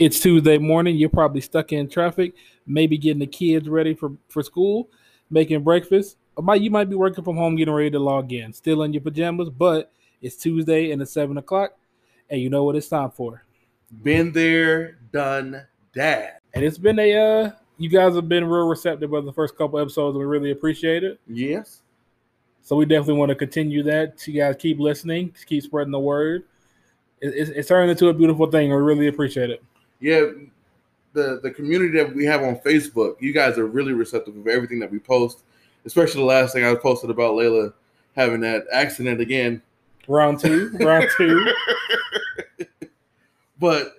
It's Tuesday morning. You're probably stuck in traffic, maybe getting the kids ready for, for school, making breakfast. Or might you might be working from home, getting ready to log in, still in your pajamas, but it's Tuesday and it's seven o'clock, and you know what it's time for. Been there, done that. And it's been a uh, you guys have been real receptive of the first couple episodes, and we really appreciate it. Yes. So we definitely want to continue that. So you guys keep listening, keep spreading the word. It, it's, it's turning into a beautiful thing. We really appreciate it. Yeah. The the community that we have on Facebook, you guys are really receptive of everything that we post, especially the last thing I posted about Layla having that accident again. Round two, round two. But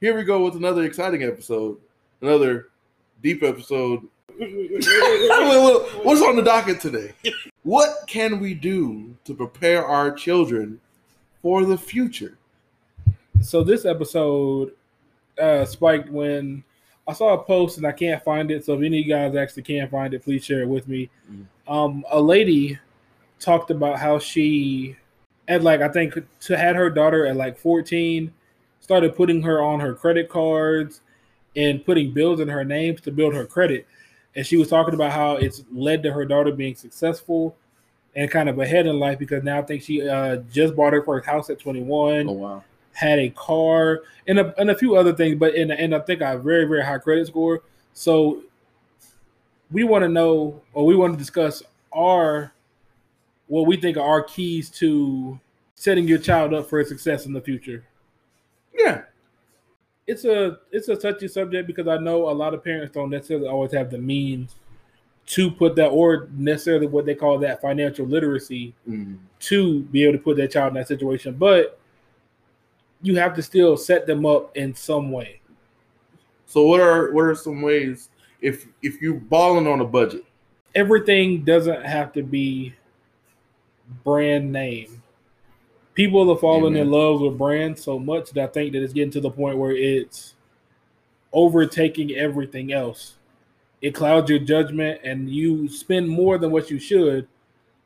here we go with another exciting episode, another deep episode. What's on the docket today? What can we do to prepare our children for the future? So this episode uh, spiked when I saw a post and I can't find it. So if any of you guys actually can find it, please share it with me. Mhm. Um, a lady talked about how she at like I think to had her daughter at like 14 started putting her on her credit cards and putting bills in her names to build her credit. And she was talking about how it's led to her daughter being successful and kind of ahead in life because now I think she uh, just bought her first house at 21 Oh wow. Had a car and a, and a few other things, but and, and I think I a very very high credit score. So we want to know, or we want to discuss our what we think are our keys to setting your child up for success in the future. Yeah. It's a it's a touchy subject because I know a lot of parents don't necessarily always have the means to put that or necessarily what they call that financial literacy Mhm. to be able to put their child in that situation, but you have to still set them up in some way. So what are what are some ways if if you're balling on a budget? Everything doesn't have to be brand name. People are falling in love with brands so much that I think that it's getting to the point where it's overtaking everything else. It clouds your judgment and you spend more than what you should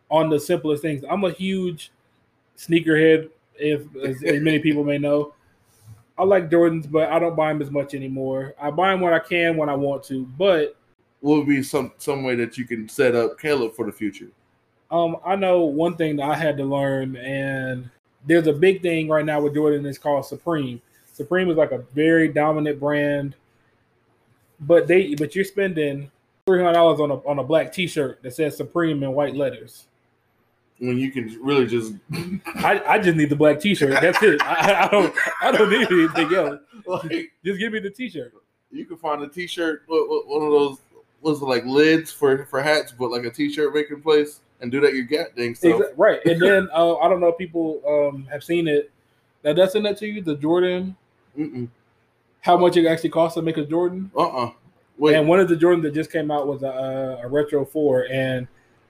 on the simplest things. I'm a huge sneakerhead, if as, as many people may know. I like Jordans, but I don't buy them as much anymore. I buy them when I can, when I want to. But would be some some way that you can set up Caleb for the future? um, I know one thing that I had to learn, and there's a big thing right now with Jordan. It's called Supreme. Supreme is like a very dominant brand, but they but you're spending three hundred dollars on a on a black T-shirt that says Supreme in white letters. When you can really just I, I just need the black T-shirt. That's it. I, I don't I don't need anything else. like Just give me the T-shirt. you can find a t-shirt one of those was like lids for for hats but like a t-shirt making place and do that your gat dang self Exa- right, and then uh, I don't know if people um, have seen it. Now that's in that to you, the Jordan. Mm-mm. How much it actually costs to make a Jordan? uh-uh wait And one of the Jordan that just came out was a, a retro four, and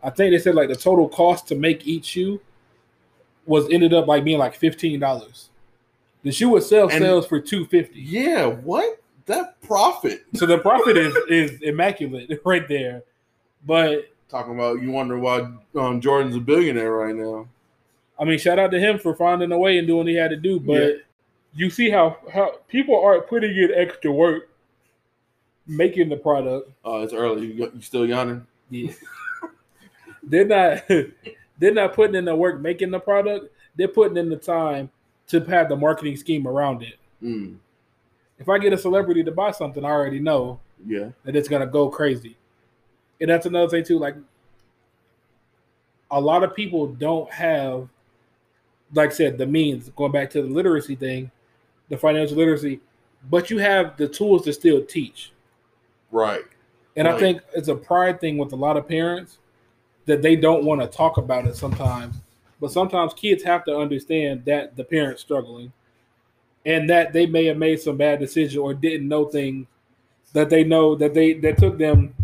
I think they said like the total cost to make each shoe was ended up like being like fifteen dollars. The shoe itself And- sells for two fifty, yeah what that profit so the profit is is immaculate right there. But talking about you wonder why um, jordan's a billionaire right now I mean, shout out to him for finding a way and doing what he had to do. But Yeah. you see how how people aren't putting in extra work making the product. uh it's early you, you still yawning Yeah. they're not they're not putting in the work making the product. They're putting in the time to have the marketing scheme around it. mm, If I get a celebrity to buy something, I already know yeah that it's gonna go crazy. And that's another thing too. Like a lot of people don't have, like I said, the means. Going back to the literacy thing, the financial literacy, but you have the tools to still teach. right And I think it's a pride thing with a lot of parents that they don't want to talk about it sometimes. But sometimes kids have to understand that the parent's struggling and that they may have made some bad decision or didn't know things that they know that they that took them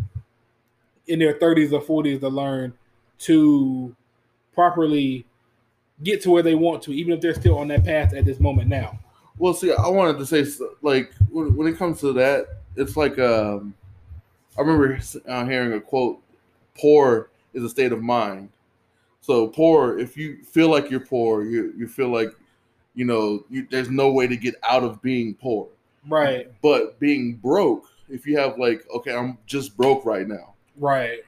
in their 30s or 40s to learn to properly get to where they want to, even if they're still on that path at this moment now. Well, see, I wanted to say like when, it comes to that, it's like um, I remember uh, hearing a quote: "Poor is a state of mind." So poor, if you feel like you're poor, you you feel like you know you, there's no way to get out of being poor. Right. But being broke, if you have like, okay, I'm just broke right now. Right.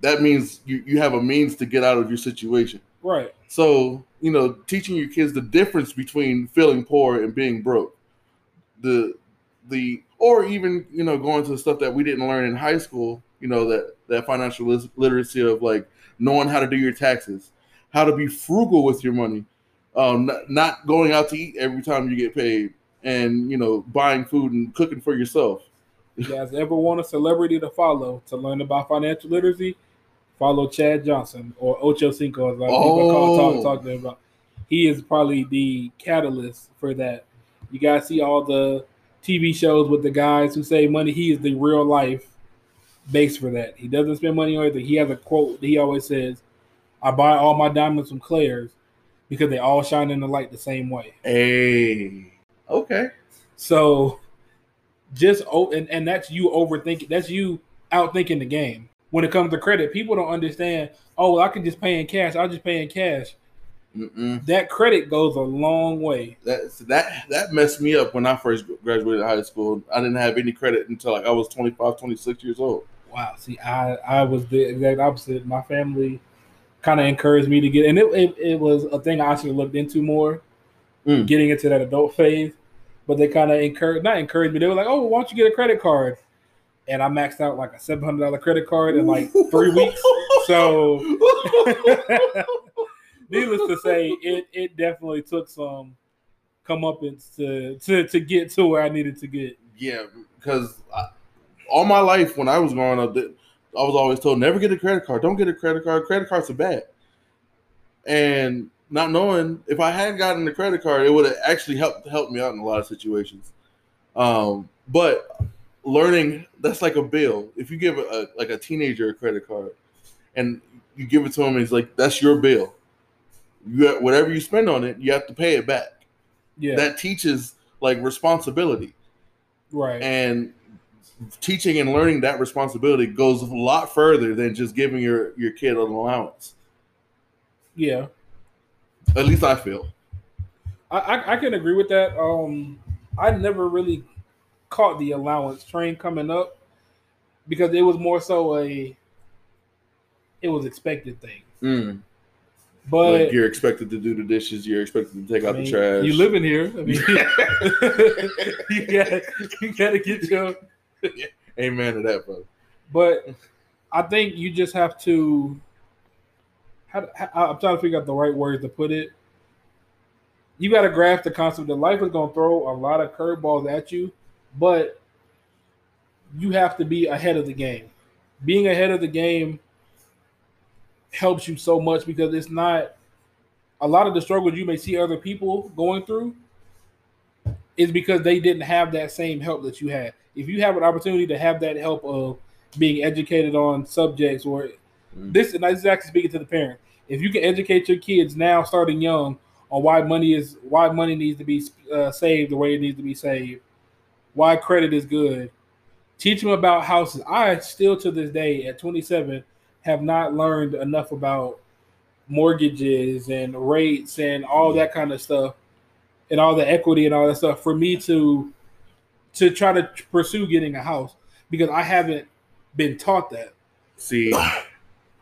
That means you, you have a means to get out of your situation. Right. So, you know, teaching your kids the difference between feeling poor and being broke. The the or even, you know, going to the stuff that we didn't learn in high school, you know, that that financial literacy of like knowing how to do your taxes, how to be frugal with your money, um, not, not going out to eat every time you get paid, and you know, buying food and cooking for yourself. You guys ever want a celebrity to follow to learn about financial literacy? Follow Chad Johnson or Ocho Cinco, as like people call Oh. talk, talk to him about. He is probably the catalyst for that. You guys see all the TV shows with the guys who save money. He is the real life base for that. He doesn't spend money on anything. He has a quote that he always says, "I buy all my diamonds from Claire's because they all shine in the light the same way." Hey, okay, So just oh, and, and that's you overthinking. That's you outthinking the game. When it comes to credit, people don't understand. Oh, well, I can just pay in cash. I'll just pay in cash. Mm-mm. That credit goes a long way. that that that messed me up when I first graduated high school. I didn't have any credit until like I was 25, 26 years old. Wow. See, I I was the exact opposite. My family kind of encouraged me to get, and it, it it was a thing I should have looked into more, Mm. getting into that adult phase. But they kind of encouraged, not encouraged me. They were like, "Oh, why don't you get a credit card?" And I maxed out like a seven hundred dollar credit card in like three weeks. So needless to say, it it definitely took some comeuppance to to to get to where I needed to get. yeah, because all my life when I was growing up, I was always told never get a credit card. Don't get a credit card. Credit cards are bad. And not knowing if I had gotten the credit card, it would have actually helped helped me out in a lot of situations. Um, but learning that's like a bill. If you give a, like a teenager a credit card and you give it to him, he's like that's your bill. You whatever you spend on it, you have to pay it back. Yeah, That teaches like responsibility right. and teaching and learning that responsibility goes a lot further than just giving your your kid an allowance. yeah, At least I feel. I, I I can agree with that. Um, I never really caught the allowance train coming up because it was more so a it was expected thing. Mm. But like you're expected to do the dishes, you're expected to take I out mean, the trash. You live in here. I mean, you gotta you gotta get your Amen to that, brother. But I think you just have to. How, I'm trying to figure out the right words to put it. You got to grasp the concept that life is going to throw a lot of curveballs at you, but you have to be ahead of the game. Being ahead of the game helps you so much because it's not a lot of the struggles you may see other people going through is because they didn't have that same help that you had. If you have an opportunity to have that help of being educated on subjects or Mm. this, and this is actually speaking to the parent. If you can educate your kids now, starting young, on why money is why money needs to be uh, saved the way it needs to be saved, why credit is good, teach them about houses. I still to this day at 27 have not learned enough about mortgages and rates and all that kind of stuff and all the equity and all that stuff for me to to try to pursue getting a house because I haven't been taught that. See,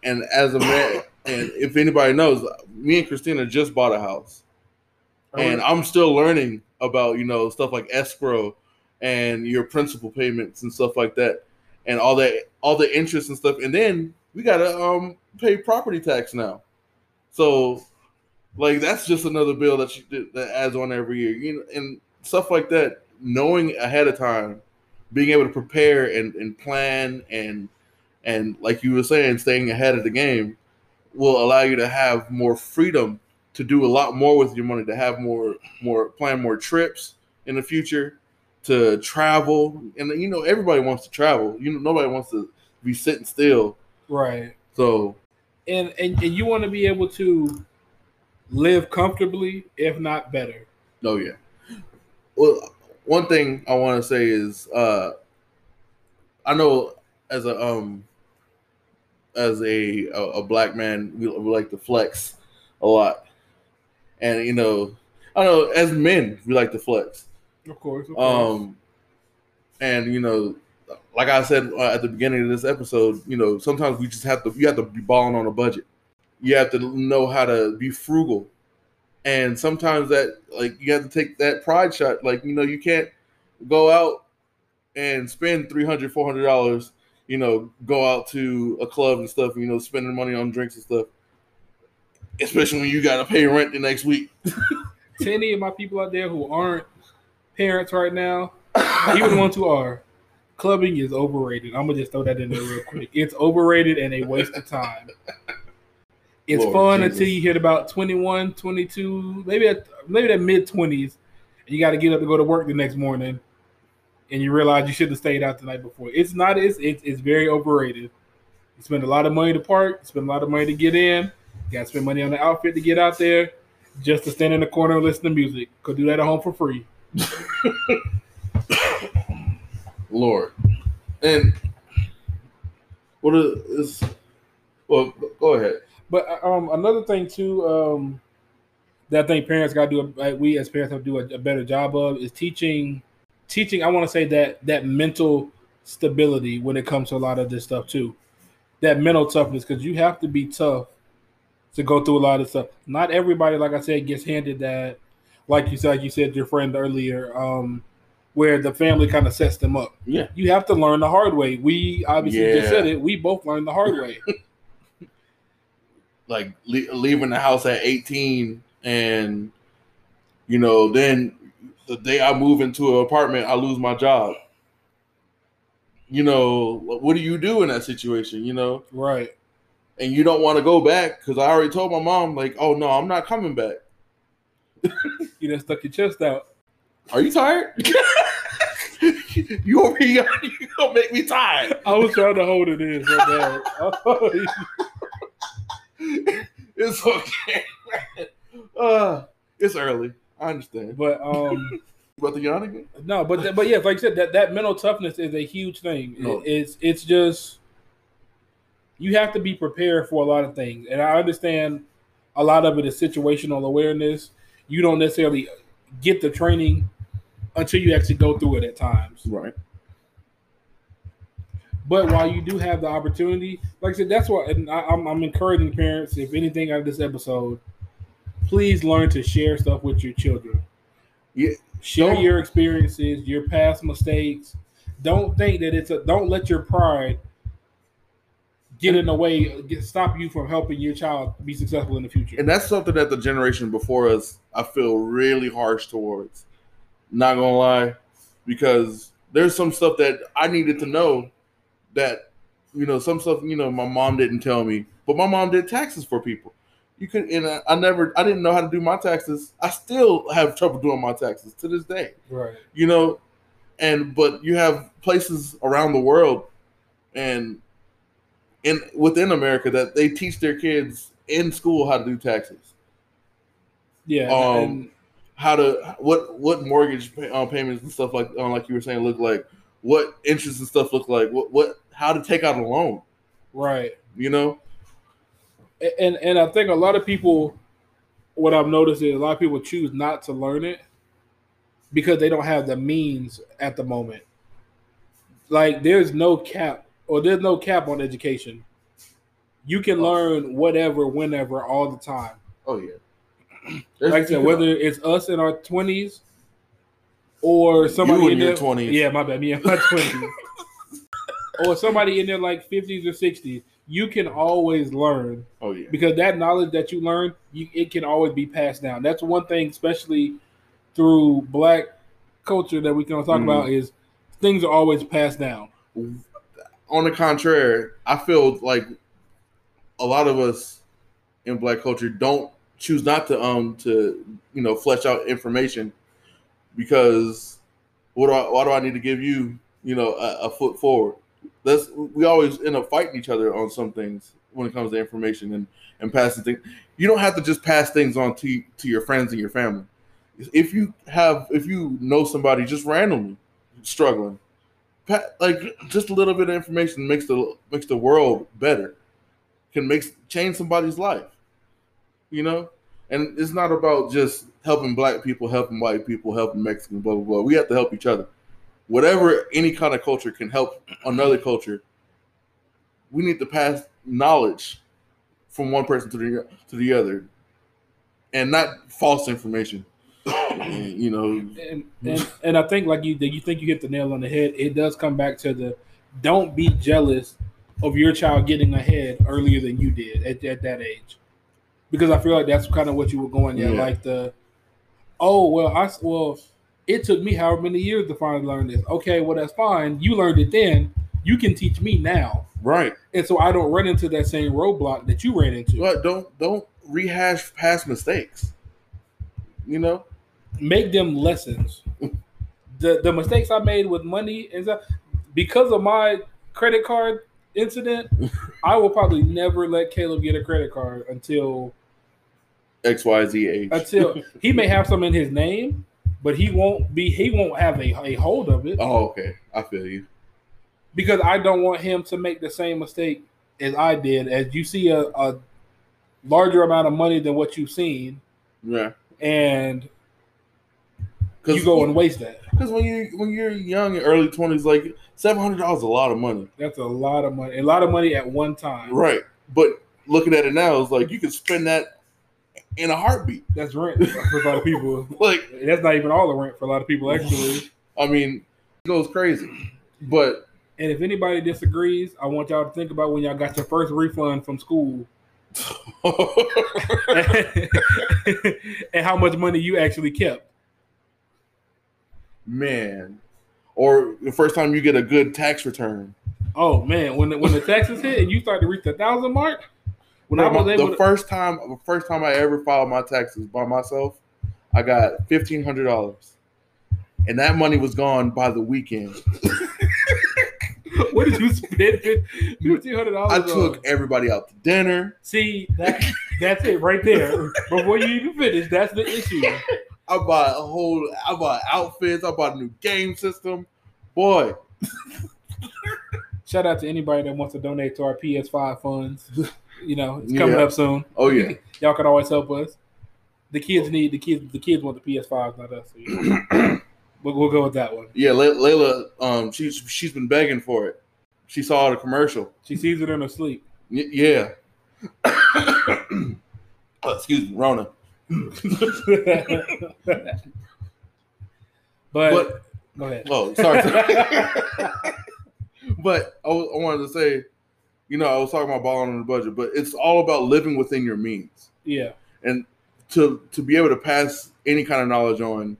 and as a man, and if anybody knows, me and Christina just bought a house, and I'm still learning about you know stuff like escrow and your principal payments and stuff like that, and all that, all the interest and stuff, and then we gotta um pay property tax now, so like that's just another bill that you that adds on every year, you know, and stuff like that. Knowing ahead of time, being able to prepare and, and plan and and like you were saying, staying ahead of the game will allow you to have more freedom to do a lot more with your money, to have more more plan more trips in the future, to travel. And you know, everybody wants to travel. You know, nobody wants to be sitting still. Right. So And and, and you want to be able to live comfortably, if not better. Oh yeah. Well, one thing I want to say is, uh, I know as a um, as a a, a black man, we, we like to flex a lot, and you know, I know as men we like to flex, Of course. Of course. Um, and you know, like I said uh, at the beginning of this episode, you know, sometimes we just have to you have to be balling on a budget. You have to know how to be frugal, and sometimes that like you have to take that pride shot. Like you know, you can't go out and spend 300 400 dollars. You know, go out to a club and stuff. You know, spending money on drinks and stuff. Especially when you got to pay rent the next week. to any of my people out there who aren't parents right now, even the ones who are, clubbing is overrated. I'm gonna just throw that in there real quick. It's overrated and a waste of time. It's Lord fun Jesus. until you hit about 21, 22, maybe at maybe that mid 20s, and you got to get up to go to work the next morning, and you realize you should have stayed out the night before. It's not. It's it's, it's very overrated. You spend a lot of money to park. You spend a lot of money to get in. You got to spend money on the outfit to get out there, just to stand in the corner and listen to music. Could do that at home for free. Lord. And what is well go ahead. But um, another thing too, um, that I think parents got to do, like we as parents have to do a, a better job of, is teaching, teaching. I want to say that that mental stability when it comes to a lot of this stuff too, that mental toughness because you have to be tough to go through a lot of stuff. Not everybody, like I said, gets handed that. Like you said, like you said, your friend earlier, um, where the family kind of sets them up. Yeah. You have to learn the hard way. We obviously just said it. We both learned the hard way. Like le- leaving the house at 18 and you know, then the day I move into an apartment, I lose my job. You know, what do you do in that situation, you know? right. And you don't want to go back cuz I already told my mom like, "Oh no, I'm not coming back." You done stuck your chest out. Are you tired? you over here, you gonna make me tired. I was trying to hold it in so bad. Oh, it's okay. Uh, it's early. I understand. but um, About the yawn again? no, but th- but yeah, like I said, that, that mental toughness is a huge thing. It- it's it's just you have to be prepared for a lot of things, and I understand a lot of it is situational awareness. You don't necessarily get the training until you actually go through it at times. Right. But while you do have the opportunity, like I said, that's what and I, I'm, I'm encouraging parents. If anything out of this episode, please learn to share stuff with your children. Yeah. Share your experiences, your past mistakes. Don't think that it's a. Don't let your pride get in the way, get, stop you from helping your child be successful in the future. And that's something that the generation before us, I feel really harsh towards. Not gonna lie, because there's some stuff that I needed to know that, you know, some stuff, you know, my mom didn't tell me, but my mom did taxes for people. You could, and I, I never, I didn't know how to do my taxes. I still have trouble doing my taxes to this day. right. you know and but you have places around the world and in within america that they teach their kids in school how to do taxes Yeah. Um, and, how to what what mortgage pay, uh, payments and stuff like uh, like you were saying look like what interest and stuff look like what what how to take out a loan right. you know and and I think a lot of people, what I've noticed is a lot of people choose not to learn it because they don't have the means at the moment. Like there's no cap or there's no cap on education. You can oh. learn whatever, whenever, all the time. oh yeah There's Like I said, whether it's us in our twenties or somebody You in their 20s. Yeah, my bad. Me in my twenties. or somebody in their like fifties or sixties. You can always learn oh yeah because that knowledge that you learn, you, it can always be passed down. That's one thing, especially through black culture that we can talk Mhm. about is things are always passed down. on the contrary, I feel like a lot of us in black culture don't choose not to um to you know flesh out information because what do I, why do I need to give you you know a, a foot forward? That's we always end up fighting each other on some things when it comes to information and and passing things. You don't have to just pass things on to to your friends and your family. If you have if you know somebody just randomly struggling like just a little bit of information makes the makes the world better can make change somebody's life you know And it's not about just helping black people, helping white people, helping Mexican, blah blah blah. We have to help each other. Whatever any kind of culture can help another culture, we need to pass knowledge from one person to the to the other, and not false information. you know, and, and and I think like you you think you hit the nail on the head. It does come back to the don't be jealous of your child getting ahead earlier than you did at, at that age, because I feel like that's kind of what you were going at, Yeah. like the oh well I well it took me however many years to finally learn this. Okay, well that's fine. You learned it then. You can teach me now, right? and so I don't run into that same roadblock that you ran into. But don't don't rehash past mistakes. You know, make them lessons. The the mistakes I made with money and stuff because of my credit card incident, I will probably never let Caleb get a credit card until X Y Z age. until he may have some in his name, but he won't be he won't have a, a hold of it oh, okay. I feel you. because I don't want him to make the same mistake as I did. As you see a, a larger amount of money than what you've seen, Yeah. and you go and waste that. Because when you when you're young in early twenties, like seven hundred dollars is a lot of money, That's a lot of money. A lot of money at one time. right? But looking at it now, it's like you can spend that in a heartbeat. That's rent for a lot of people. Like, That's not even all the rent for a lot of people, actually. I mean, it goes crazy. But And if anybody disagrees, I want y'all to think about when y'all got your first refund from school and how much money you actually kept. man, or the first time you get a good tax return. Oh man, when the, when the taxes hit and you start to reach the thousand mark, when I Bro, was my- able the first time, the first time I ever filed my taxes by myself, I got fifteen hundred dollars, and that money was gone by the weekend. what did you spend fifteen hundred dollars? I took everybody out to dinner. See that that's it right there. Before you even finish, that's the issue. I bought a whole. I bought outfits. I bought a new game system. Boy, Shout out to anybody that wants to donate to our PS5 funds. You know, it's coming Yeah. up soon. oh yeah, Y'all can always help us. The kids need the kids. The kids want the PS5, not us. So, yeah. we'll, we'll go with that one. yeah. Le- Layla, um, she's she's been begging for it. She saw the commercial. She sees it in her sleep. Y- yeah. Oh, excuse me, Rona. but, But go ahead. oh, sorry. but I, I wanted to say, you know, I was talking about balling on the budget, but it's all about living within your means. Yeah, and to to be able to pass any kind of knowledge on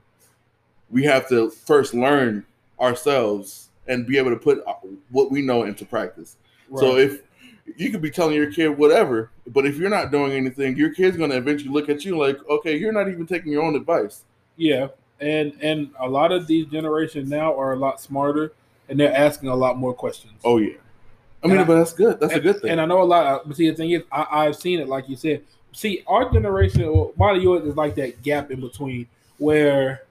we have to first learn ourselves and be able to put what we know into practice. So if you could be telling your kid whatever but if you're not doing anything your kid's going to eventually look at you like okay you're not even taking your own advice. Yeah, and and a lot of these generations now are a lot smarter, and they're asking a lot more questions. oh yeah i mean And I- but that's good that's a good thing And I know a lot. Of, but see, the thing is, I, I've seen it, like you said. See, our generation, well, and yours, is like that gap in between where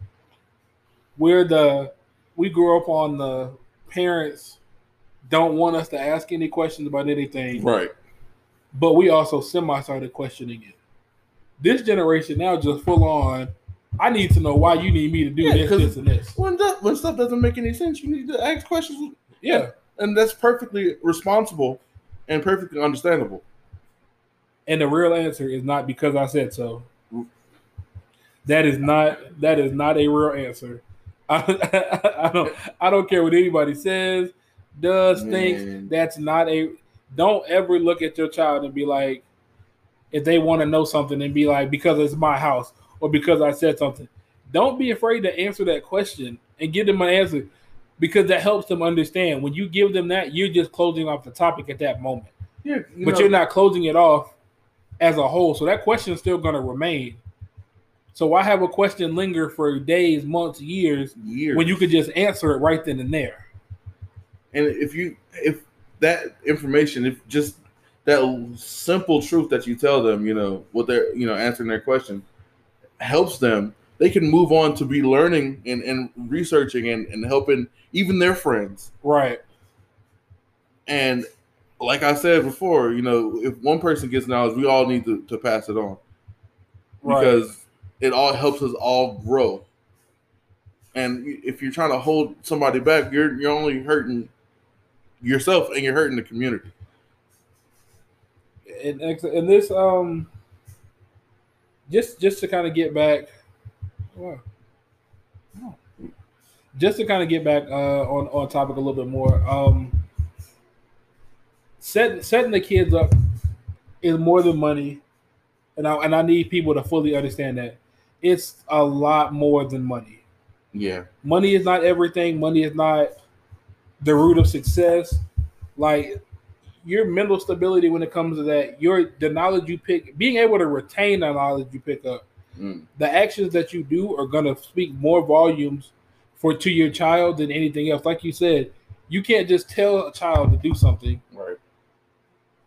we're the we grew up on the parents don't want us to ask any questions about anything, right but we also semi started questioning it. This generation now just full on. I need to know why you need me to do Yeah, this, this, and this. when that, when stuff doesn't make any sense you need to ask questions Yeah, and that's perfectly responsible and perfectly understandable And the real answer is not because I said so. That is not that is not a real answer. I, I don't I don't care what anybody says, does, thinks. That's not a. Don't ever look at your child and be like, if they want to know something and be like, because it's my house or because I said something. Don't be afraid to answer that question and give them an answer because that helps them understand. When you give them that, you're just closing off the topic at that moment yeah you but know- you're not closing it off as a whole. So that question is still going to remain. So why have a question linger for days, months, years years when you could just answer it right then and there? and if you if that information if just that simple truth that you tell them you know what they're you know answering their question helps them they can move on to be learning and, and researching and, and helping even their friends Right. and like i said before you know if one person gets knowledge we all need to, to pass it on Right. because it all helps us all grow. And if you're trying to hold somebody back, you're you're only hurting yourself and you're hurting the community. and, and this um just just to kind of get back wow. Oh. just to kind of get back uh on on topic a little bit more um setting setting the kids up is more than money and I and I need people to fully understand that it's a lot more than money Yeah. money is not everything. Money is not the root of success. Like your mental stability when it comes to that, your the knowledge you pick, being able to retain the knowledge you pick up, Mm. the actions that you do are gonna speak more volumes for to your child than anything else. Like you said, you can't just tell a child to do something Right.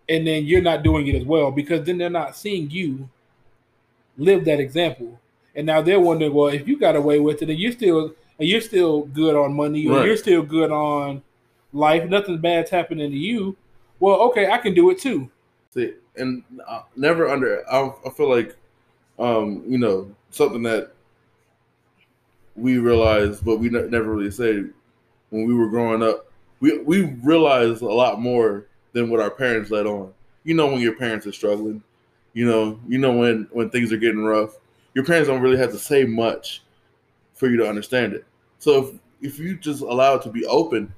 and then you're not doing it as well because then they're not seeing you live that example. And now they're wondering, well, if you got away with it and you're still and you're still good on money or Right. you're still good on life, nothing bad's happening to you. Well, okay, I can do it too. See, and uh, never under. I, I feel like, um, you know, something that we realized, but we ne- never really say when we were growing up. We we realized a lot more than what our parents let on. You know, when your parents are struggling, you know, you know when when things are getting rough. Your parents don't really have to say much for you to understand it. So if if you just allow it to be open,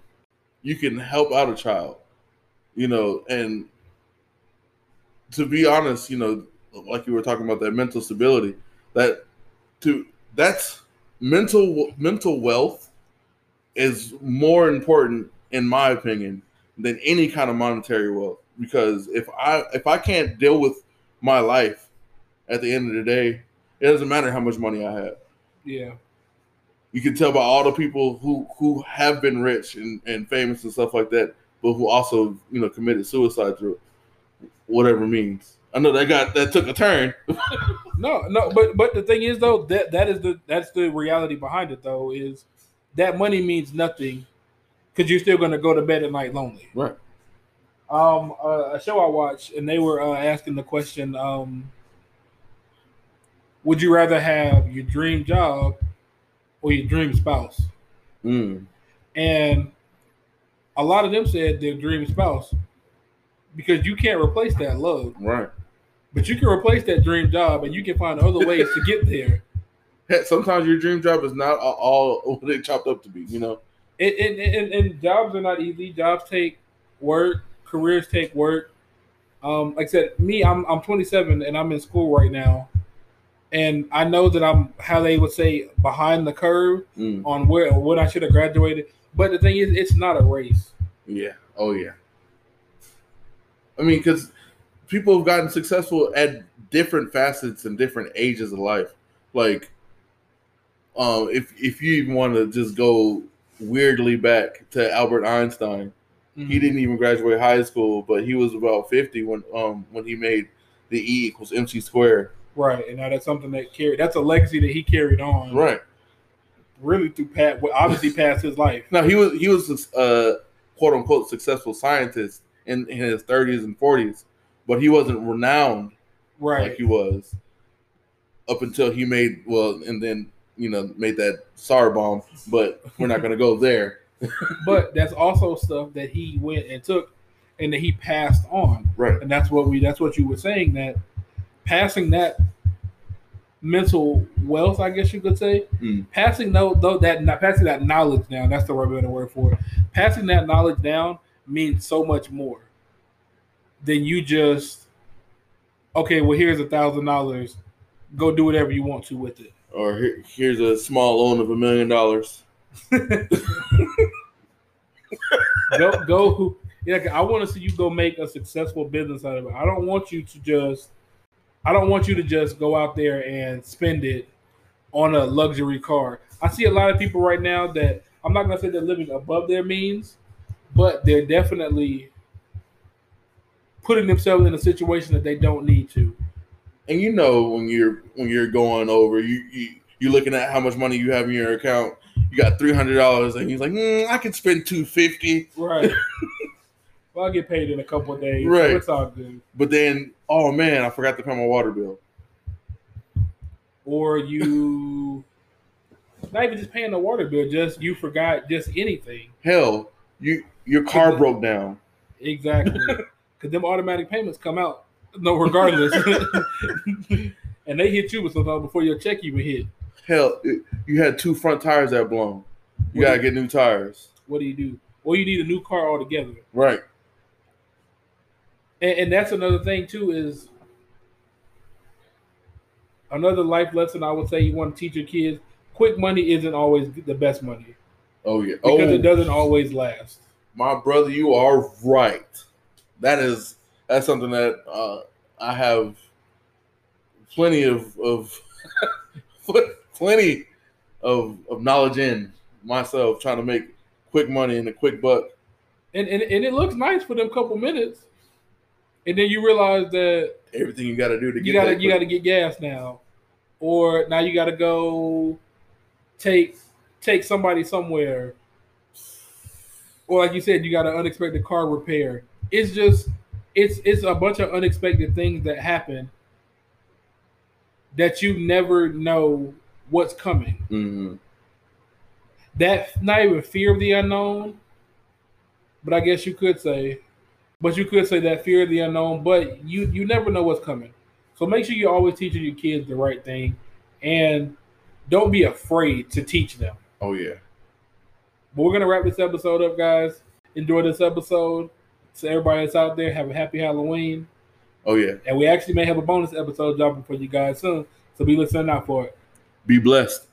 you can help out a child. You know, and to be honest, you know, like you were talking about that mental stability, that to that's mental mental wealth is more important in my opinion than any kind of monetary wealth because if I if I can't deal with my life at the end of the day, it doesn't matter how much money I have. Yeah. You can tell by all the people who who have been rich and, and famous and stuff like that, but who also, you know, committed suicide through whatever means. I know that got that took a turn. No, no, but but the thing is though, that that is the that's the reality behind it though, is that money means nothing because you're still gonna go to bed at night lonely. Right. um uh, a show I watched, and they were uh, asking the question: um, Would you rather have your dream job or your dream spouse? Mm. And a lot of them said their dream spouse because you can't replace that love, Right. But you can replace that dream job, and you can find other ways to get there. Sometimes your dream job is not all what it chopped up to be. You know. And, and, and, and jobs are not easy. Jobs take work. Careers take work. Um, like I said, me, I'm I'm 27 and I'm in school right now, and I know that I'm how they would say behind the curve Mm. on where when I should have graduated. But the thing is, it's not a race. Yeah. Oh yeah. I mean, because people have gotten successful at different facets and different ages of life. Like, um, if if you even want to just go weirdly back to Albert Einstein, he didn't even graduate high school, but he was about fifty when um when he made the E equals MC squared. right, and now that's something that carried. That's a legacy that he carried on, Right. Really through pat, well, obviously past his life. Now he was he was a quote unquote successful scientist in, in his thirties and forties, but he wasn't renowned Right. like he was up until he made well, and then you know made that SAR bomb. But we're not gonna go there. but that's also stuff that he went and took and that he passed on Right. and that's what we that's what you were saying that passing that mental wealth i guess you could say Mm. passing though though that not passing that knowledge down that's the right better word for it passing that knowledge down means so much more than you just okay well here's a thousand dollars. Go do whatever you want to with it. Or here, here's a small loan of a million dollars. go go yeah i want to see you go make a successful business out of it. I don't want you to just i don't want you to just go out there and spend it on a luxury car. I see a lot of people right now that i'm not going to say they're living above their means but they're definitely putting themselves in a situation that they don't need to And you know when you're when you're going over, you you you're looking at how much money you have in your account. You got three hundred dollars, and he's like, mm, I can spend two fifty. right well i'll get paid in a couple of days Right. so it's all good But then, oh man, I forgot to pay my water bill. or you not even just paying the water bill, just you forgot just anything. Hell, you your car broke down. Exactly. Because them automatic payments come out, no, regardless. and they hit you with something before your check even hit. Hell, it, you had two front tires that blown. You What gotta get new tires. What do you do? Or you need a new car altogether. Right. And, and that's another thing too is another life lesson I would say you want to teach your kids. Quick money isn't always the best money Oh yeah. because oh, it doesn't always last. my brother, you are right. That is that's something that uh, I have plenty of of plenty of of knowledge in myself, trying to make quick money and a quick buck. And, and and it looks nice for them couple minutes, and then you realize that Everything you got to do to get you gotta you gotta get gas now, or now you gotta go take take somebody somewhere, or like you said, you got an unexpected car repair. It's just it's it's a bunch of unexpected things that happen that you never know what's coming. Mhm. That not even fear of the unknown, but I guess you could say, but you could say that fear of the unknown. But you you never know what's coming, so make sure you're always teaching your kids the right thing, and don't be afraid to teach them. Oh yeah. But we're gonna wrap this episode up, guys. Enjoy this episode. So everybody that's out there, have a happy Halloween, Oh yeah. and we actually may have a bonus episode dropping for you guys soon. So be listening out for it. Be blessed.